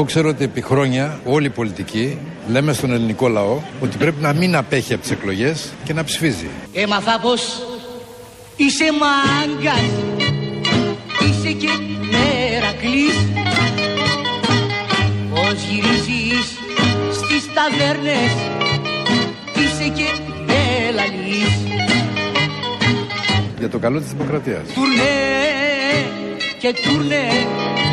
Εγώ ξέρω ότι επί χρόνια όλοι οι πολιτικοί λέμε στον ελληνικό λαό ότι πρέπει να μην απέχει από τις εκλογές και να ψηφίζει. Έμαθα πως είσαι μάγκας Είσαι και μερακλής Πως γυρίζεις στις ταβέρνες Είσαι και μελαλής Για το καλό της δημοκρατίας. Τουρνέ και τουρνέ Τουρνέ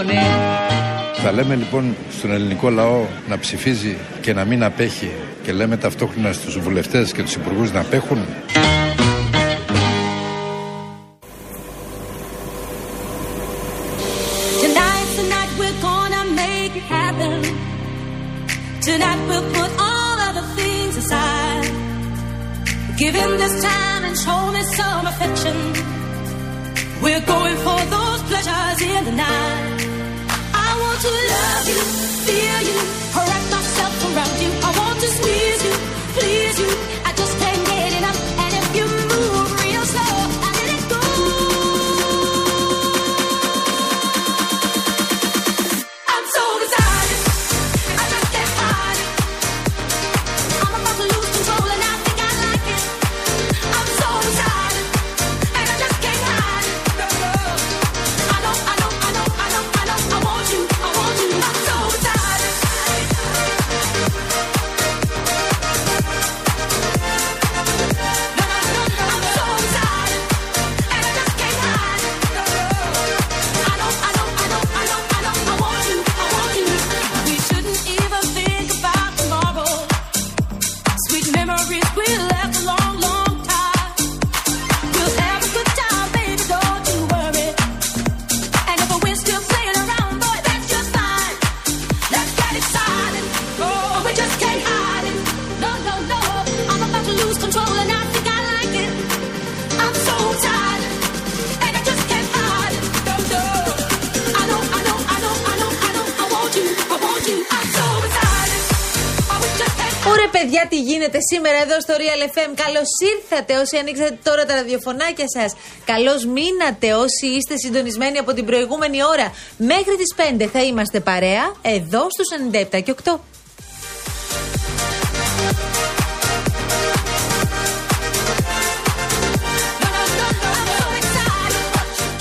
Ε. Θα λέμε λοιπόν στον ελληνικό λαό να ψηφίζει και να μην απέχει και λέμε ταυτόχρονα στους βουλευτές και τους υπουργούς να απέχουν; We're going for. To love you, σήμερα εδώ στο Real FM. Καλώς ήρθατε όσοι ανοίξατε τώρα τα ραδιοφωνάκια σας. Καλώς μείνατε όσοι είστε συντονισμένοι από την προηγούμενη ώρα. Μέχρι τις 5 θα είμαστε παρέα εδώ στους 97 και 8.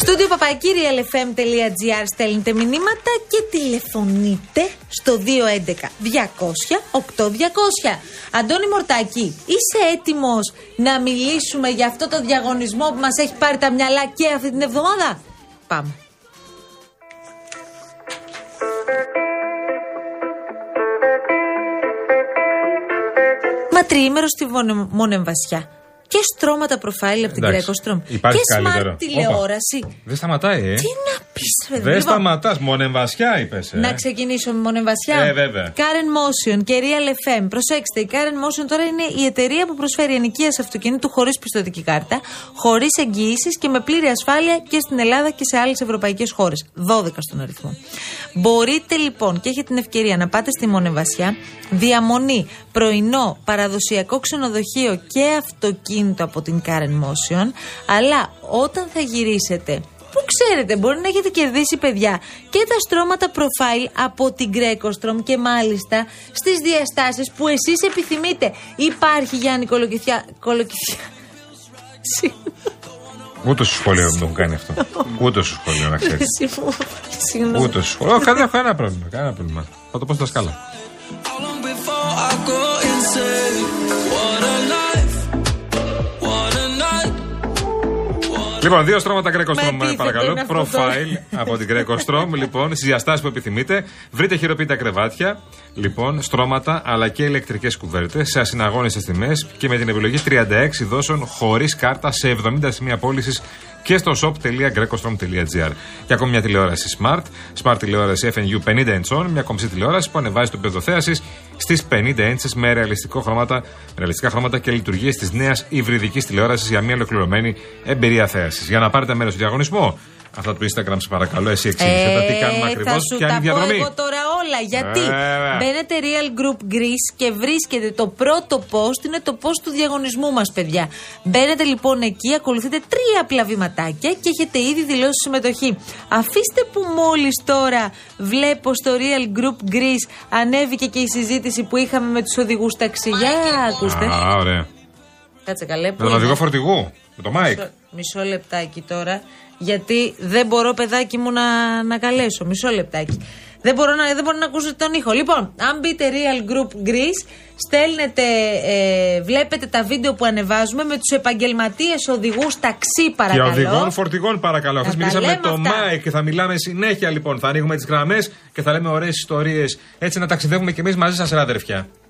Στούντιο παπακύριαλεφm.gr στέλνετε μηνύματα και τηλεφωνείτε στο 211 200 8200. Αντώνη Μορτάκη, είσαι έτοιμος να μιλήσουμε για αυτό το διαγωνισμό που μας έχει πάρει τα μυαλά και αυτή την εβδομάδα; Πάμε. Μα τριήμερο στη Βονε- Μονεμβασιά. Και στρώματα προφάιλ από την Εντάξει, Greco Strom. υπάρχει Και smart καλύτερο. τηλεόραση. Δεν σταματάει, ε. Τι να πει, ρε Δεν λοιπόν, σταματάς. Μονεμβασιά είπες. Ε. Να ξεκινήσω με Μονεμβασιά. Ε, βέβαια. Karen Motion και Real FM. Προσέξτε, η Karen Motion τώρα είναι η εταιρεία που προσφέρει ενοικίαση αυτοκινήτου χωρίς πιστοτική κάρτα, χωρίς εγγυήσεις και με πλήρη ασφάλεια και στην Ελλάδα και σε άλλες ευρωπαϊκές χώρες. 12 στον αριθμό. Μπορείτε λοιπόν και έχετε την ευκαιρία να πάτε στη Μονεμβασιά, διαμονή, πρωινό, παραδοσιακό ξενοδοχείο και αυτοκίνητο από την Karen Motion, αλλά όταν θα γυρίσετε Πού ξέρετε, μπορεί να έχετε κερδίσει παιδιά και τα στρώματα profile από την Greco και μάλιστα στις διαστάσεις που εσείς επιθυμείτε. Υπάρχει Γιάννη Κολοκυθιά. Κολοκυθιά. Ούτε στο σχολείο μου το έχουν κάνει αυτό. Ούτε στο σχολείο, να ξέρεις. Συγγνώμη. Ούτε στο σχολείο. Κανένα κανένα πρόβλημα. Κανένα πρόβλημα. Θα το πω στα σκάλα. Λοιπόν, δύο στρώματα Greco Strom, επίθετο παρακαλώ. είναι αυτό το. Profile από την Greco Strom. Λοιπόν, στις διαστάσεις που επιθυμείτε. Βρείτε χειροποίητα κρεβάτια. Λοιπόν, στρώματα αλλά και ηλεκτρικές κουβέρτες σε ασυναγώνιστε τιμές και με την επιλογή 36 δόσεων χωρίς κάρτα σε 70 σημεία πώλησης και στο shop.grecostrom.gr. Και ακόμη μια τηλεόραση Smart, Smart τηλεόραση FNU 50 inch on, μια κομψή τηλεόραση που ανεβάζει το επίπεδο θέασης στις 50 inches με ρεαλιστικό χρώματα, ρεαλιστικά χρώματα και λειτουργίες της νέας υβριδικής τηλεόρασης για μια ολοκληρωμένη εμπειρία θέασης. Για να πάρετε μέρος στο διαγωνισμό, αυτά του Instagram, σε παρακαλώ, εσύ εξήγησε τα τι κάνουμε Ε, ακριβώς θα σου και αν τα είναι πω διαδρομή. εγώ τώρα όλα. Γιατί Βέβαια. μπαίνετε Real Group Greece και βρίσκετε το πρώτο post, είναι το post του διαγωνισμού μας, παιδιά. Μπαίνετε λοιπόν εκεί, ακολουθείτε τρία απλά βηματάκια και έχετε ήδη δηλώσει συμμετοχή. Αφήστε που μόλις τώρα βλέπω στο Real Group Greece ανέβηκε και η συζήτηση που είχαμε με τους οδηγούς ταξιγιά. Ακούστε. Α, ωραία. Κάτσε καλέ. Με που τον είναι; οδηγό φορτηγού. Με το Μάικ. Μισό, μισό λεπτάκι τώρα, γιατί δεν μπορώ, παιδάκι μου, να, να καλέσω. Μισό λεπτάκι. Δεν μπορώ, να, δεν μπορώ να ακούσω τον ήχο. Λοιπόν, αν μπείτε Real Group Greece, στέλνετε, ε, βλέπετε τα βίντεο που ανεβάζουμε με τους επαγγελματίες οδηγούς ταξί, Και παρακαλώ. οδηγών φορτηγών, παρακαλώ. Να Χθε τα μιλήσαμε με λέμε το αυτά. Μάικ και θα μιλάμε συνέχεια λοιπόν. Θα ανοίγουμε τις γραμμές και θα λέμε ωραίες ιστορίες. Έτσι να ταξιδεύουμε κι εμείς μαζί σας, ρε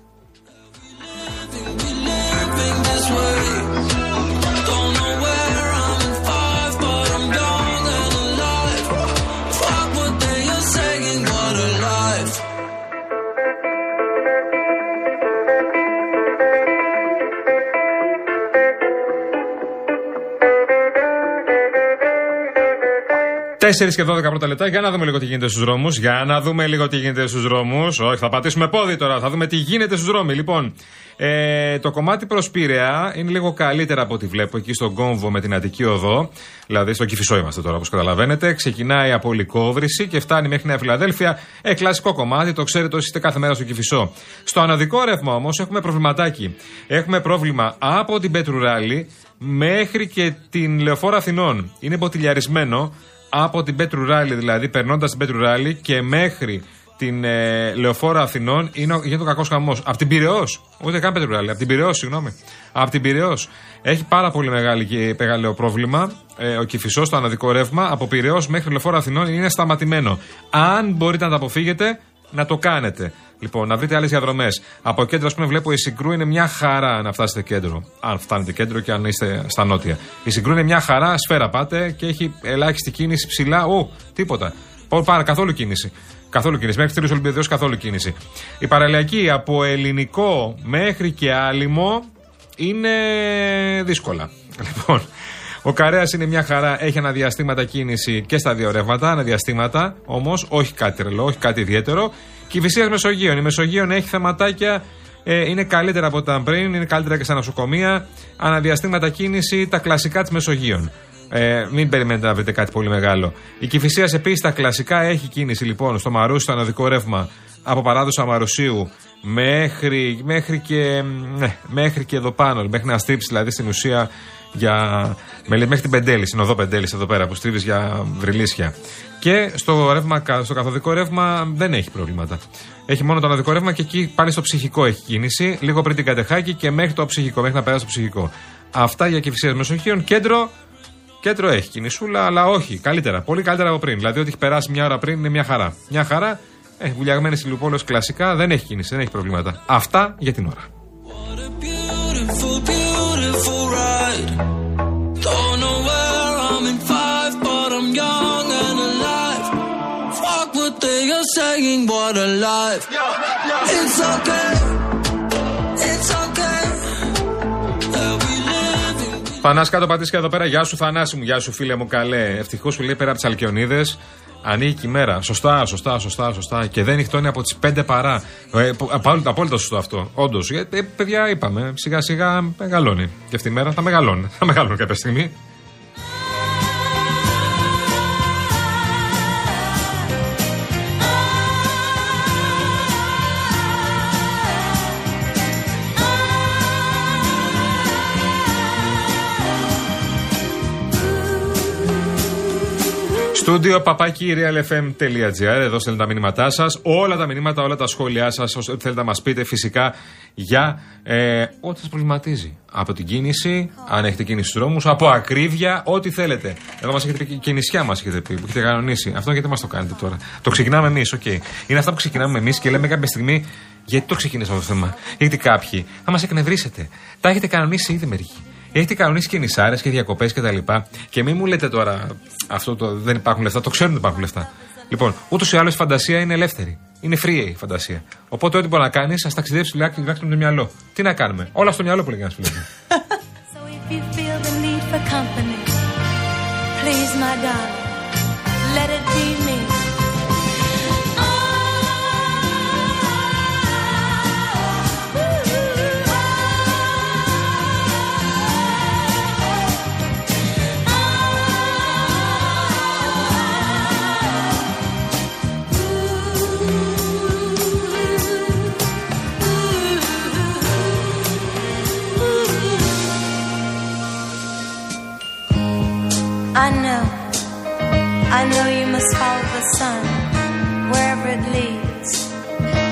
4 και 12 πρώτα λεπτά. Για να δούμε λίγο τι γίνεται στους δρόμους. Για να δούμε λίγο τι γίνεται στους δρόμους. Όχι, θα πατήσουμε πόδι τώρα. Θα δούμε τι γίνεται στους δρόμου. Λοιπόν, ε, το κομμάτι προς Πειραιά είναι λίγο καλύτερα από ό,τι βλέπω εκεί στον κόμβο με την Αττική Οδό. Δηλαδή στο Κυφισό είμαστε τώρα, όπως καταλαβαίνετε. Ξεκινάει από Λικόβρηση και φτάνει μέχρι Νέα Φιλαδέλφια. Ε, κλασικό κομμάτι, το ξέρετε όσοι είστε κάθε μέρα στο Κυφισό. Στο αναδικό ρεύμα όμως έχουμε προβληματάκι. Έχουμε πρόβλημα από την Πετρουράλη μέχρι και την Λεωφόρα Αθηνών. Είναι ποτηλιαρισμένο από την Πέτρου Ράλι, δηλαδή περνώντας την Πέτρου Ράλι και μέχρι την ε, Λεωφόρα Αθηνών είναι, ο- γίνεται ο κακός χαμός. Από την Πυραιός, ούτε καν Πέτρου Ράλι, από την Πυραιός, συγγνώμη. Από την Πυραιός έχει πάρα πολύ μεγάλη και μεγάλο πρόβλημα. Ε, ο Κυφισός, το αναδικό ρεύμα, από Πυραιός μέχρι Λεωφόρα Αθηνών είναι σταματημένο. Αν μπορείτε να τα αποφύγετε, να το κάνετε. Λοιπόν, να βρείτε άλλες διαδρομές. Από κέντρο, ας πούμε, βλέπω η Συγκρού είναι μια χαρά να φτάσετε κέντρο. Αν φτάνετε κέντρο και αν είστε στα νότια. Η Συγκρού είναι μια χαρά, σφαίρα πάτε και έχει ελάχιστη κίνηση ψηλά. Ω, τίποτα. Ω, Πάρα, καθόλου κίνηση. Καθόλου κίνηση. Μέχρι τρει Ολυμπιαδίου καθόλου κίνηση. Η παραλιακή από ελληνικό μέχρι και άλυμο είναι δύσκολα. Λοιπόν, ο Καρέας είναι μια χαρά, έχει αναδιαστήματα κίνηση και στα δύο ρεύματα. Αναδιαστήματα όμως, όχι κάτι τρελό, όχι κάτι ιδιαίτερο. Και η Φυσία Μεσογείων. Η Μεσογείων έχει θεματάκια, ε, είναι καλύτερα από όταν πριν, είναι καλύτερα και στα νοσοκομεία. Αναδιαστήματα κίνηση, τα κλασικά της Μεσογείων. Ε, μην περιμένετε να βρείτε κάτι πολύ μεγάλο. Η Κυφυσίας επίσης τα κλασικά έχει κίνηση λοιπόν στο Μαρούσι, στο αναδικό ρεύμα από παράδοση Αμαρουσίου μέχρι, μέχρι, και, ναι, μέχρι και εδώ πάνω, μέχρι να στρίψει δηλαδή στην ουσία για, με, μέχρι την Πεντέλη, στην οδό Πεντέλης εδώ πέρα που στρίβεις για βρυλίσια. Και στο, ρεύμα, στο καθοδικό ρεύμα δεν έχει προβλήματα. Έχει μόνο το αναδικό ρεύμα και εκεί πάλι στο ψυχικό έχει κίνηση, λίγο πριν την κατεχάκη και μέχρι το ψυχικό, μέχρι να περάσει το ψυχικό. Αυτά για κυφυσία Μεσοχείων. Κέντρο, κέντρο έχει κινησούλα, αλλά όχι. Καλύτερα, πολύ καλύτερα από πριν. Δηλαδή, ότι έχει περάσει μια ώρα πριν είναι μια χαρά. Μια χαρά, ε, βουλιαγμένη ηλιοπόλεω κλασικά, δεν έχει κίνηση, δεν έχει προβλήματα. Αυτά για την ώρα. Are saying, what a life. It's okay. It's okay. That we living. Θανάση κάτω πατήσια εδώ πέρα. Γεια σου, Θανάση μου, γεια σου, φίλε μου, καλέ. Ευτυχώς που λέει πέρα από τις Αλκιονίδες. Ανοίγει και η μέρα. Σωστά, σωστά, σωστά, σωστά. Και δεν νυχτώνει από τις 5 παρά. Ε, που- απόλυτα, απόλυτα σωστό αυτό. Όντως. Ε, παιδιά, είπαμε, σιγά σιγά μεγαλώνει. Και αυτή η μέρα θα μεγαλώνει. Θα μεγαλώνει κάποια στιγμή. Στούντιο παπάκι realfm.gr. Εδώ στέλνετε τα μηνύματά σας. Όλα τα μηνύματα, όλα τα σχόλιά σας, ό,τι θέλετε να μας πείτε φυσικά για ε, ό,τι σας προβληματίζει. Από την κίνηση, αν έχετε κίνηση στους δρόμους, από ακρίβεια, ό,τι θέλετε. Εδώ μας έχετε πει και νησιά μας έχετε πει, που έχετε κανονίσει. Αυτό γιατί μας το κάνετε τώρα. Το ξεκινάμε εμείς, οκ. Είναι αυτά που ξεκινάμε εμείς και λέμε κάποια στιγμή γιατί το ξεκινήσαμε αυτό το θέμα; Γιατί κάποιοι θα μας εκνευρίσετε; Τα έχετε κανονίσει ήδη μερικοί. Έχετε κανονίσει και νησάρες και διακοπές και τα λοιπά. Και μην μου λέτε τώρα αυτό το δεν υπάρχουν λεφτά. Το ξέρουν ότι υπάρχουν λεφτά. Λοιπόν, ούτως ή άλλως η φαντασία είναι ελεύθερη. Είναι free η φαντασία. Οπότε ό,τι μπορεί να κάνεις, ας ταξιδέψεις τουλάχιστον με το μυαλό. Τι να κάνουμε. Όλα στο μυαλό που λέγανε ένα φίλο μου. So if you feel the need for company, please, my darling, I know you must follow the sun wherever it leads.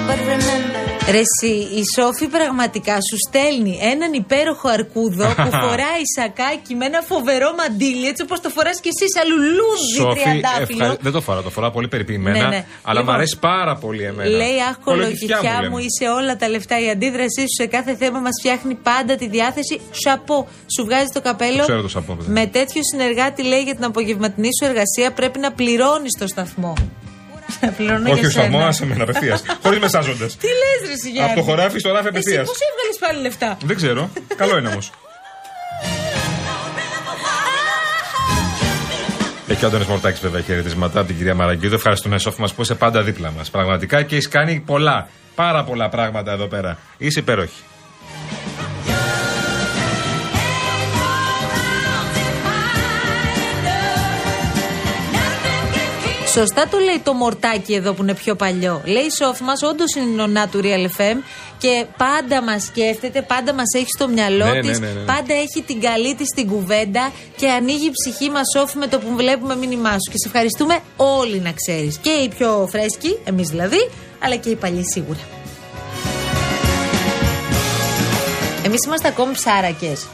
But remember, Ρε εσύ, η Σόφη πραγματικά σου στέλνει έναν υπέροχο αρκούδο που φοράει σακάκι με ένα φοβερό μαντίλι, έτσι όπως το φοράς και εσύ σαν λουλούδι Σόφι, τριαντάφυλλο. ευχα- δεν το φοράω, το φοράω πολύ περιποιημένα. Ναι, ναι. Αλλά Λοιπόν, μου αρέσει πάρα πολύ εμένα. Λέει, Αχ, Κολοκυθιά κολοκυθιά μου, λέμε. είσαι όλα τα λεφτά. Η αντίδρασή σου σε κάθε θέμα μας φτιάχνει πάντα τη διάθεση. Σαπό. Σου βγάζει το καπέλο. Το ξέρω το σαπό, βέβαια. Με τέτοιο συνεργάτη, λέει, για την απογευματινή σου εργασία πρέπει να πληρώνεις το σταθμό. Να πληρώνω Όχι, για ο Σαμό, σένα. άσε με απευθείας. Χωρίς μεσάζοντες. Τι λες, Ρε Σιγιάννη; Από το χωράφι στο ράφι Εσύ απευθείας. πώς έβγαλες πάλι λεφτά; Δεν ξέρω. Καλό είναι όμως. Έχει ο Άντωνη Μορτάκης βέβαια χαιρετίσματα από την κυρία Μαραγκίδου. Ευχαριστούμε, Σόφη μας που είσαι πάντα δίπλα μας. Πραγματικά και έχει κάνει πολλά, πάρα πολλά πράγματα εδώ πέρα. Είσαι υπέροχη. Σωστά το λέει το μορτάκι εδώ που είναι πιο παλιό. Λέει η Σόφη μας, όντως είναι η νονά του Real FM και πάντα μας σκέφτεται, πάντα μας έχει στο μυαλό Ναι, της, ναι, ναι, ναι. πάντα έχει την καλή της στην κουβέντα και ανοίγει η ψυχή μας, Σόφη, με το που βλέπουμε μήνυμά σου. Και σε ευχαριστούμε όλοι να ξέρεις. Και οι πιο φρέσκοι, εμείς δηλαδή, αλλά και οι παλιοί σίγουρα. Εμείς είμαστε ακόμη ψάρακες.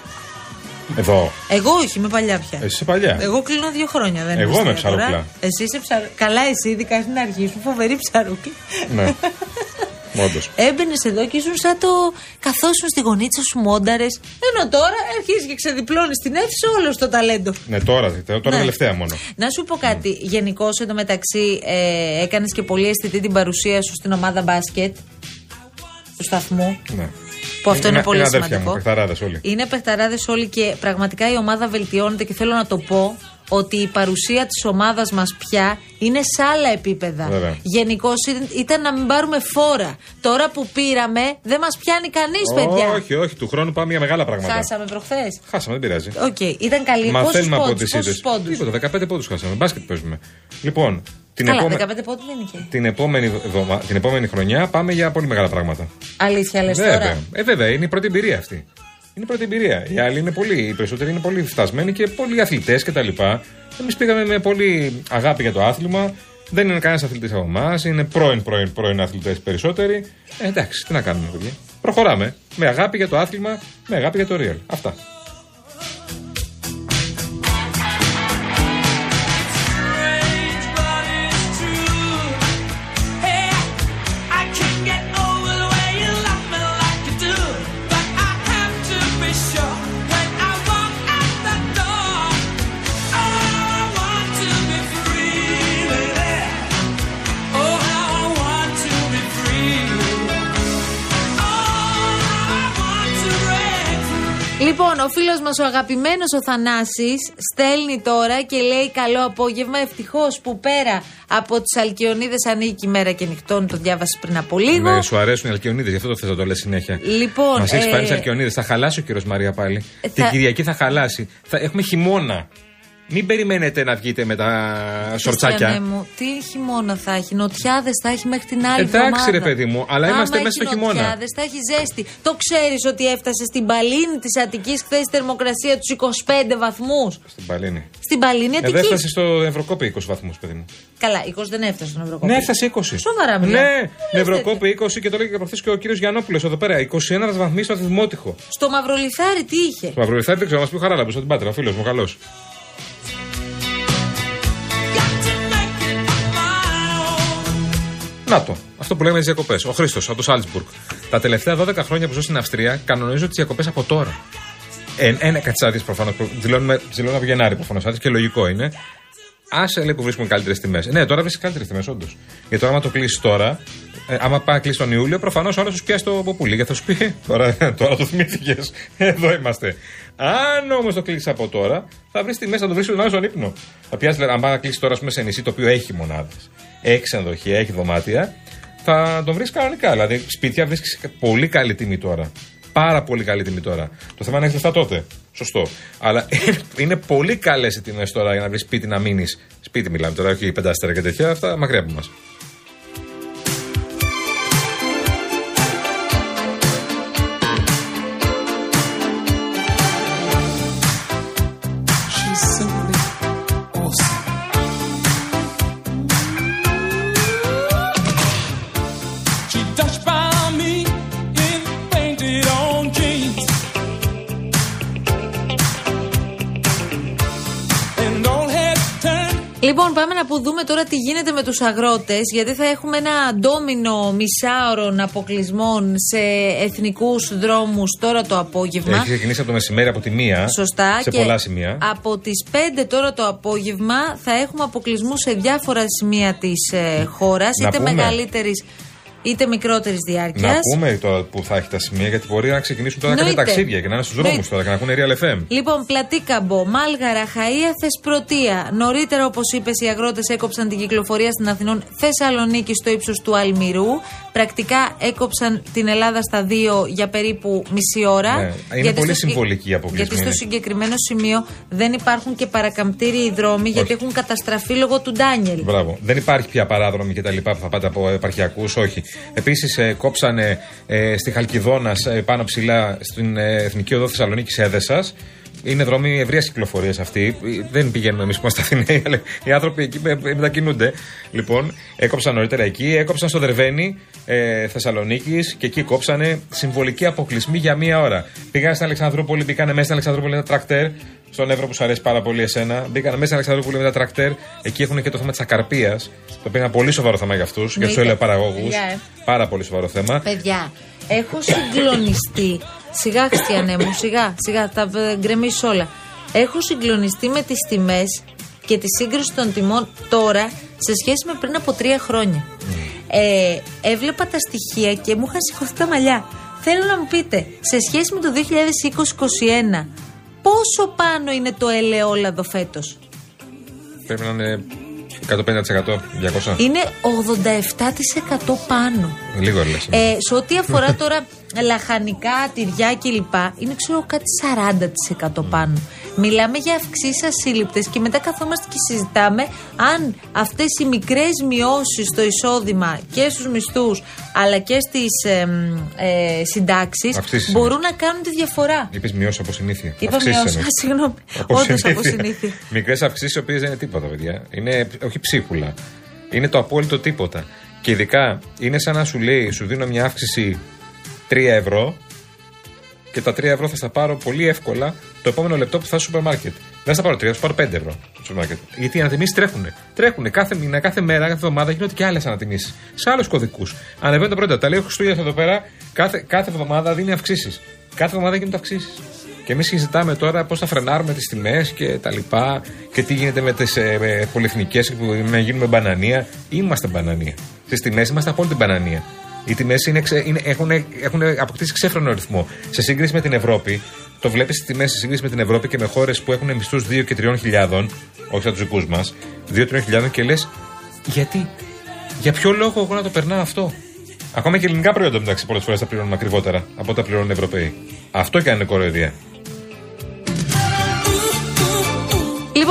Εδώ. Εγώ όχι, είμαι παλιά πια. Εσύ είσαι παλιά. Εγώ κλείνω δύο χρόνια. Δεν Εγώ είμαι είμαι τώρα. ψαρούκλα. Εσύ είσαι ψαρ... Καλά, εσύ, ειδικά στην αρχή σου, φοβερή ψαρούκλα. Ναι. Όντως. Έμπαινες εδώ και ήσουν σαν το καθόσουν στη γωνίτσα σου μόνταρες. Ενώ τώρα αρχίζεις και ξεδιπλώνεις την αίθουσα όλο το ταλέντο. Ναι, τώρα, τώρα Ναι. τελευταία μόνο. Να σου πω κάτι. Γενικώς εντωμεταξύ ε, έκανες και πολύ αισθητή την παρουσία σου στην ομάδα μπάσκετ του σταθμού. Ναι. Που αυτό είναι, πολύ αδέρφια σημαντικό. Μου, παιχταράδες όλοι. Είναι παιχταράδε όλοι και πραγματικά η ομάδα βελτιώνεται και θέλω να το πω ότι η παρουσία της ομάδας μας πια είναι σε άλλα επίπεδα. Βέβαια. Γενικώς ήταν να μην πάρουμε φόρα. Τώρα που πήραμε δεν μας πιάνει κανείς, παιδιά. Όχι, όχι, του χρόνου πάμε για μεγάλα πράγματα. Χάσαμε προχθές. Χάσαμε, δεν πειράζει. Οκ, ήταν καλή. Πόσους Μαθαίνουμε από πόντους, τις πόσους είδες. πόντους; Τίποτα, 15 πόντους χάσαμε. Μπάσκετ παίζουμε. Λοιπόν, την, Καλά, επόμε- 15 πόντους δεν είναι και. την, επόμενη, εβδομα- την επόμενη χρονιά πάμε για πολύ μεγάλα πράγματα. Αλήθεια λες βέβαια. τώρα. Ε, βέβαια, είναι η πρώτη εμπειρία αυτή. Είναι η πρώτη εμπειρία. Οι άλλοι είναι πολύ, οι περισσότεροι είναι πολύ φτασμένοι και πολύ αθλητές κτλ. Εμείς πήγαμε με πολύ αγάπη για το άθλημα. Δεν είναι κανένας αθλητής από εμάς. Είναι πρώην, πρώην, πρώην αθλητές περισσότεροι. Ε, εντάξει, τι να κάνουμε, παιδιά. Προχωράμε. Με αγάπη για το άθλημα, με αγάπη για το real. Αυτά. Ο φίλος μας, ο αγαπημένος ο Θανάσης στέλνει τώρα και λέει: Καλό απόγευμα. Ευτυχώς που πέρα από τις Αλκιονίδες ανοίγει η μέρα και νυχτώνει. Το διάβασε πριν από λίγο. Ναι, σου αρέσουν οι Αλκιονίδες, γι' αυτό το θες να το λες συνέχεια. Λοιπόν, Μας έχεις ε, πάρει τις Αλκιονίδες. Θα χαλάσει ο κύριος Μαρία πάλι. Ε, Την θα- Κυριακή θα χαλάσει. Θα... Έχουμε χειμώνα. Μην περιμένετε να βγείτε με τα Χριστιανέ σορτσάκια. μου, τι χειμώνα θα έχει, νοτιάδες θα έχει μέχρι την άλλη Εντάξει, εβδομάδα. ρε παιδί μου, αλλά Άμα είμαστε έχει μέσα στο χειμώνα. νοτιάδες, θα έχει ζέστη. Το ξέρεις ότι έφτασε στην Παλίνη της Αττικής χθες η θερμοκρασία τους 25 βαθμούς. Στην Παλίνη. Στην Παλίνη Ε, Αττική. δεν έφτασε στο Ευρωκόπη 20 βαθμούς, παιδί μου. Καλά, 20 δεν έφτασε στον Ευρωκόπη. Ναι, έφτασε 20. Σοβαρά μιλάω. Ναι, Δεν Ευρωκόπη 20 και το λέγε και προχθές και ο κύριος Γιαννόπουλος εδώ πέρα. 21 βαθμοί στο Δημότυχο. Στο Μαυρολιθάρι τι είχε; Το Μαυροβιθάρι δεν ξέρω, μας πει ο Χαράλαμπος από την Πάτρα, ο φίλος μου, καλός. Να το. Αυτό που λέμε τις διακοπές. Ο Χρήστος από το Σάλτσμπουργκ. Τα τελευταία 12 χρόνια που ζω στην Αυστρία κανονίζω τις διακοπές από τώρα. Ε, ένα κατσάδι προφανώς. Δηλώνουμε, δηλώνω από Γενάρη προφανώς. και λογικό είναι. Άσε λέει που βρίσκουμε καλύτερες τιμές. Ναι, τώρα βρίσκεις καλύτερες τιμές, όντως. Γιατί τώρα, άμα το κλείσει τώρα, ε, άμα πάει να κλείσει τον Ιούλιο, προφανώς ο άλλο σου πιάσει το ποπούλι. Γιατί θα σου πει, τώρα, τώρα το θυμήθηκες. Εδώ είμαστε. Αν όμως το κλείσεις από τώρα, θα βρεις τιμές, θα το βρεις τον άλλο στον ύπνο. Θα πιάσεις, δηλαδή, αν πάει να κλείσει τώρα, ας πούμε, σε νησί το οποίο έχει μονάδες, έχει ξενοδοχεία, έχει δωμάτια, θα τον βρεις κανονικά. Δηλαδή, σπίτια βρίσκεις πολύ καλή τιμή τώρα. Πάρα πολύ καλή τιμή τώρα. Το θέμα είναι να έχεις λεφτά τότε. Σωστό. Αλλά είναι πολύ καλές οι τιμές τώρα για να βρεις σπίτι να μείνεις. Σπίτι μιλάμε τώρα, όχι πεντάστερα και τέτοια. Αυτά μακριά από μας. Να που δούμε τώρα τι γίνεται με τους αγρότες, γιατί θα έχουμε ένα ντόμινο μισάωρων αποκλεισμών σε εθνικούς δρόμους τώρα το απόγευμα. Έχει ξεκινήσει από το μεσημέρι από τη μία. Σωστά. Σε και πολλά σημεία. Από τις 5 τώρα το απόγευμα θα έχουμε αποκλεισμούς σε διάφορα σημεία της ε, χώρας, Να είτε πούμε. μεγαλύτερης είτε μικρότερης διάρκειας. Να πούμε τώρα που θα έχει τα σημεία, γιατί μπορεί να ξεκινήσουν τώρα κάποια Εννοείται. ταξίδια και να είναι στους δρόμους Εννοείται. τώρα και να ακούνε Real FM. Λοιπόν, Πλατήκαμπο, Μάλγαρα, Χαία, Θεσπρωτεία. Νωρίτερα, όπως είπες, οι αγρότες έκοψαν την κυκλοφορία στην Αθηνών Θεσσαλονίκη στο ύψος του Αλμυρού. Πρακτικά έκοψαν την Ελλάδα στα δύο για περίπου μισή ώρα. Ναι, είναι πολύ συμβολική η αποκλεισμή, Γιατί στο είναι. συγκεκριμένο σημείο δεν υπάρχουν και παρακαμπτήριοι δρόμοι, γιατί έχουν καταστραφεί λόγω του Ντάνιελ. Μπράβο. Δεν υπάρχει πια παράδρομοι και τα λοιπά που θα πάτε από επαρχιακούς, όχι. Επίσης, κόψανε ε, στη Χαλκιδόνας ε, πάνω ψηλά στην ε, Εθνική Οδό Θεσσαλονίκης Έδεσας. Είναι δρόμοι ευρείας κυκλοφορίας αυτοί. Ε, Δεν πηγαίνουμε εμείς που είμαστε Αθηναίοι, αλλά οι άνθρωποι εκεί με- με- μετακινούνται. Λοιπόν, έκοψαν νωρίτερα εκεί, έκοψαν στο Δερβένι ε, Θεσσαλονίκης και εκεί κόψανε συμβολική αποκλεισμή για μία ώρα. Πήγαν στην Αλεξανδρούπολη, μπήκανε μέσα στην Αλεξανδρούπολη με τα τρακτέρ, στον Εύρο που σου αρέσει πάρα πολύ εσένα. Μπήκανε μέσα στην Αλεξανδρούπολη με τα τρακτέρ. Εκεί έχουν και το θέμα της ακαρπίας, το οποίο είναι ένα πολύ σοβαρό θέμα για αυτούς, για τους Εννοείται. ελαιοπαραγωγούς. Παιδιά, ε. Πάρα πολύ σοβαρό θέμα. Παιδιά, έχω συγκλονιστεί. Σιγά, Χριστιανέ μου, σιγά, σιγά, τα ε, γκρεμίσω όλα. Έχω συγκλονιστεί με τις τιμές και τη σύγκριση των τιμών τώρα σε σχέση με πριν από τρία χρόνια. Ε, έβλεπα τα στοιχεία και μου είχαν σηκωθεί τα μαλλιά. Θέλω να μου πείτε, σε σχέση με το 2020-2021, πόσο πάνω είναι το ελαιόλαδο φέτος; Πρέπει να είναι 150%, 200. Είναι 87% πάνω. Λίγο λες. Ε, σε ό,τι αφορά τώρα λαχανικά, τυριά κλπ. Είναι ξέρω κάτι 40% πάνω. Μιλάμε για αυξήσεις ασύλληπτες και μετά καθόμαστε και συζητάμε αν αυτές οι μικρές μειώσεις στο εισόδημα και στους μισθούς αλλά και στις ε, ε, συντάξεις Αυξήσεις μπορούν να κάνουν τη διαφορά. Είπες μειώσεις από συνήθεια. Είπα Αυξήσεις μειώσεις. εννοείς. Α, Συγγνώμη. Από Όντως από συνήθεια. συνήθεια. Μικρές αυξήσεις, οι οποίες δεν είναι τίποτα, παιδιά. Είναι όχι ψίχουλα. Είναι το απόλυτο τίποτα. Και ειδικά είναι σαν να σου λέει, σου δίνω μια αύξηση 3 ευρώ και τα 3 ευρώ θα στα πάρω πολύ εύκολα το επόμενο λεπτό που θα στο σούπερ μάρκετ. Δεν θα πάρω 3, θα σου πάρω 5 ευρώ στο σούπερ μάρκετ. Γιατί οι ανατιμήσεις τρέχουν. Τρέχουν κάθε μήνα, κάθε μέρα, κάθε εβδομάδα γίνονται και άλλες ανατιμήσεις. Σε άλλους κωδικούς. Ανεβαίνουν τα πρώτα. Τα λέει ο Χριστούγεννας εδώ πέρα, κάθε, κάθε εβδομάδα δίνει αυξήσεις. Κάθε εβδομάδα γίνονται αυξήσεις. Και εμείς συζητάμε τώρα πώς θα φρενάρουμε τις τιμές και τα λοιπά και τι γίνεται με τις ε, πολυεθνικές που να γίνουμε μπανανία. Είμαστε μπανανία. Στις τιμές είμαστε απόλυτη μπανανία. Οι τιμές έχουν, έχουν αποκτήσει ξέφρενο ρυθμό. Σε σύγκριση με την Ευρώπη, το βλέπεις στι τιμές σε σύγκριση με την Ευρώπη και με χώρες που έχουν μισθούς 2 και 3 χιλιάδων, όχι σαν τους δικούς μας, 2-3 χιλιάδων και λες, γιατί, για ποιο λόγο εγώ να το περνάω αυτό; Ακόμα και ελληνικά προϊόντα μεταξύ πολλές φορές τα πληρώνουμε ακριβότερα από ό,τι τα πληρώνουν οι Ευρωπαίοι. Αυτό και αν είναι κοροϊδία.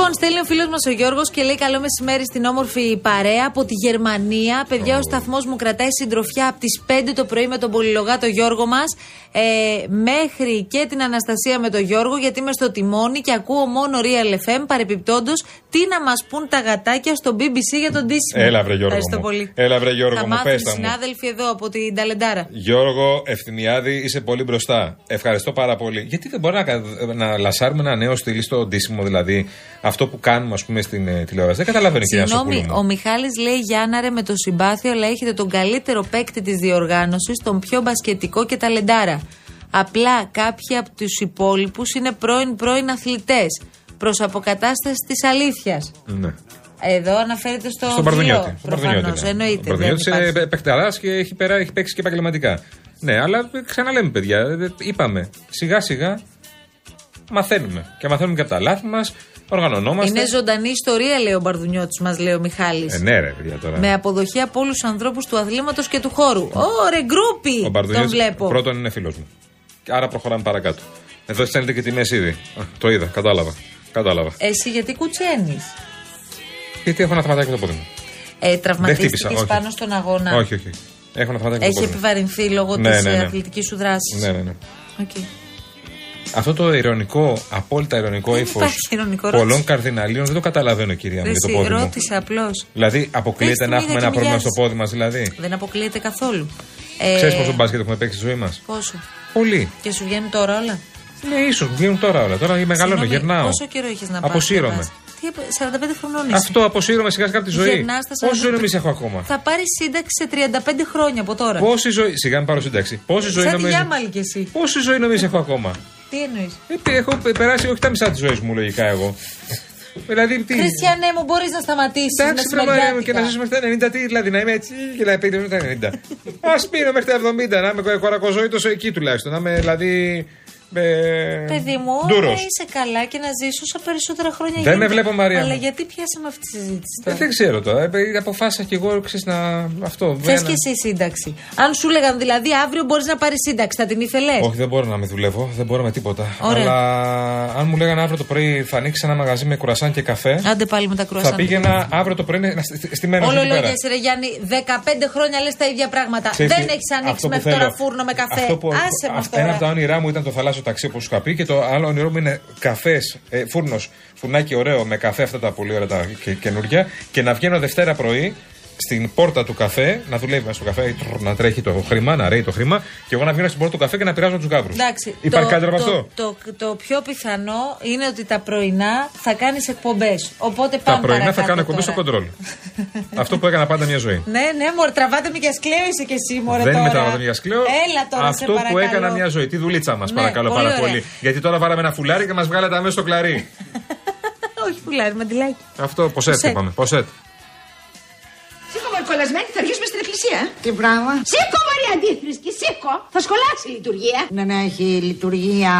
Λοιπόν, στέλνει ο φίλος μας ο Γιώργος και λέει: Καλό μεσημέρι στην όμορφη παρέα από τη Γερμανία. Παιδιά, ο σταθμός μου κρατάει συντροφιά από τις 5 το πρωί με τον πολυλογάτο Γιώργο μας ε, μέχρι και την Αναστασία με τον Γιώργο, γιατί είμαι στο τιμόνι και ακούω μόνο Real FM. Παρεπιπτόντως, τι να μας πούν τα γατάκια στο BBC για τον Τίσιμο. Έλα, βρε, Γιώργο Ευχαριστώ μου. πολύ. Έλα, βρε, Γιώργο Θα μου, μάθουν πες οι τα μου. συνάδελφοι εδώ από την Ταλεντάρα. Γιώργο Ευθυμιάδη, είσαι πολύ μπροστά. Ευχαριστώ πάρα πολύ. Γιατί δεν μπορεί να, κα- να λασάρουμε ένα νέο στυλ στο ντύσιμο, δηλαδή αυτό που κάνουμε, ας πούμε, στην ε, τηλεόραση. Δεν καταλαβαίνω, κυρία Συγγνώμη, Σοκούλου. ο Μιχάλης λέει Γιάνναρε με το συμπάθειο, αλλά έχετε τον καλύτερο παίκτη της διοργάνωσης, τον πιο μπασκετικό και ταλεντάρα. Απλά κάποιοι από τους υπόλοιπους είναι πρώην πρώην αθλητές. Προς αποκατάσταση της αλήθειας. Ναι. Εδώ αναφέρεται στο. Στον Μπαρδουνιώτη. Στον Προφανώς, Μπαρδουνιώτη, ναι. εννοείται. Ο Μπαρδουνιώτης δεν είναι υπάρχει. παικταρά και έχει, πέρα, έχει παίξει και επαγγελματικά. Ναι, αλλά ε, ξαναλέμε, παιδιά, ε, είπαμε σιγά σιγά μαθαίνουμε. Και μαθαίνουμε και από τα λάθη μας, οργανωνόμαστε. Είναι ζωντανή ιστορία, λέει ο Μπαρδουνιώτης, μας λέει ο Μιχάλης. Ε, ναι, ρε, παιδιά τώρα. Με αποδοχή από όλους τους ανθρώπους του αθλήματος και του χώρου. Ωρε, γκρούπι! Ο Τον Μπαρδουνιώτης βλέπω. πρώτον είναι φίλος μου. Άρα προχωράμε παρακάτω. Εδώ στέλνετε και τιμέ ήδη. Α, το είδα, κατάλαβα. Κατάλαβα. Εσύ γιατί κουτσένεις; Γιατί έχω ένα θεματάκι στο πόδι μου. Ε, Δεν Τραυματίστηκε χτύπησα. όχι. πάνω στον αγώνα. Όχι, όχι. Έχω ένα θεματάκι Έχει στο πόδι μου. επιβαρυνθεί λόγω Ναι, της ναι, τη ναι. αθλητικής σου δράσης. Ναι, ναι, ναι. Οκ. Αυτό το ηρωνικό, απόλυτα ηρωνικό Δεν ύφος υπάρχει ηρωνικό, πολλών ρώτησε. καρδιναλίων δεν το καταλαβαίνω, κυρία μου, για το Εσύ, πόδι μου. ρώτησα απλώς. Δηλαδή, αποκλείεται Πες να του, έχουμε είδα ένα και πρόβλημα στο μοιάζει. πόδι μας, δηλαδή; Δεν αποκλείεται καθόλου. Ε, Ξέρεις πόσο μπάσκετ έχουμε παίξει στη ζωή μας; Πόσο; Πολύ. Και σου βγαίνουν τώρα όλα; Ναι, ίσως βγαίνουν τώρα όλα. Τώρα μεγαλώνω, Συγγνώμη, γερνάω. Πόσο καιρό έχει να πας Αποσύρωμαι. να πας; Τι, 45 χρονών είσαι. Αυτό αποσύρωμαι σιγά σιγά από τη ζωή. Γερνάς στα Πόση ζωή 45. νομίζει έχω ακόμα; Θα πάρεις σύνταξη σε 35 χρόνια από τώρα. Πόση ζωή. Σιγά μην πάρω σύνταξη. Πόση ζωή Σαν τη νομίζει. Γιάμαλη κι εσύ. Πόση ζωή νομίζει έχω ακόμα; Τι εννοείς; Ε, έχω περάσει όχι τα μισά της ζωής μου, λογικά εγώ. Δηλαδή τι. Χριστιανέ μου, μπορείς να σταματήσεις να Εντάξει, πρέπει Μαρία μου, και να συμμετέχει. ζήσουμε μέχρι τα 90, τι, δηλαδή να είμαι έτσι και να πείτε μέχρι τα 90. Α μείνω μέχρι τα 70, να είμαι κορακοζώητο εκεί τουλάχιστον. Να είμαι δηλαδή. Με... Παιδί μου, ντούρος. να είσαι καλά και να ζήσει όσα περισσότερα χρόνια Δεν με γίνεται. βλέπω, Μαρία Αλλά μου. γιατί πιάσαμε αυτή τη συζήτηση Ε, τώρα; δεν ξέρω τώρα. Ε, αποφάσισα κι εγώ, ξέρεις να. Αυτό. Θες ένα- και εσύ σύνταξη. Αν σου λέγαν δηλαδή αύριο μπορείς να πάρεις σύνταξη, θα την ήθελες; Όχι, δεν μπορώ να με δουλεύω, δεν μπορώ με τίποτα. Ωραία. Αλλά αν μου λέγανε αύριο το πρωί θα ανοίξεις ένα μαγαζί με κουρασάν και καφέ, Άντε πάλι με τα κρουασάν. θα πήγαινα αύριο το πρωί να στη- στημένο Όλο εκεί πέρα. λόγιας, ρε Γιάννη, 15 χρόνια λες τα ίδια πράγματα. Ξέρεις Δεν τι, έχεις ανοίξει αυτό που μέχρι τώρα θέλω- φούρνο με καφέ. Αυτό που, Άσε μας αυ- Ένα από τα τώρα. όνειρά μου ήταν το θαλάσσιο ταξί, όπως σου είχα πει, και το άλλο όνειρό μου είναι καφές, ε, φούρνος, φουρνάκι ωραίο με καφέ, αυτά τα πολύ ωραία τα και, καινούργια, και να βγαίνω Δευτέρα πρωί στην πόρτα του καφέ, να δουλεύει μέσα στο καφέ, τρρ, να τρέχει το χρήμα, να ρέει το χρήμα, και εγώ να βγαίνω στην πόρτα του καφέ και να πειράζω τους γάβρους. Εντάξει, Υπάρχει το, καλύτερο από το, αυτό; Το, το, πιο πιθανό είναι ότι τα πρωινά θα κάνεις εκπομπές. Οπότε Τα πάμε πρωινά θα παρακάτω κάνω εκπομπή στο τώρα. κοντρόλ. αυτό που έκανα πάντα μια ζωή. Ναι, ναι, μωρέ, τραβάτε με για σκλέο είσαι και εσύ, μωρέ. Δεν τώρα. είμαι τραβατόν για σκλέο. Έλα τώρα, Αυτό σε που παρακαλώ. έκανα μια ζωή. Τη δουλίτσα μας, Ναι, παρακαλώ πολύ πάρα ωραία. πολύ. Γιατί τώρα βάλαμε ένα φουλάρι και μας βγάλατε αμέσως στο κλαρί. Όχι, πουλάρι, μαντιλάκι. Αυτό, ποσέτ Ποσέτ. είπαμε. Ποσέτ. Σήκω μαρκολασμένη, θα αρχίσουμε στην εκκλησία. Τι πράγμα. Σήκω Μαρία Αντίθρησκη, σήκω. Θα σχολάσει η λειτουργία. Δεν έχει λειτουργία.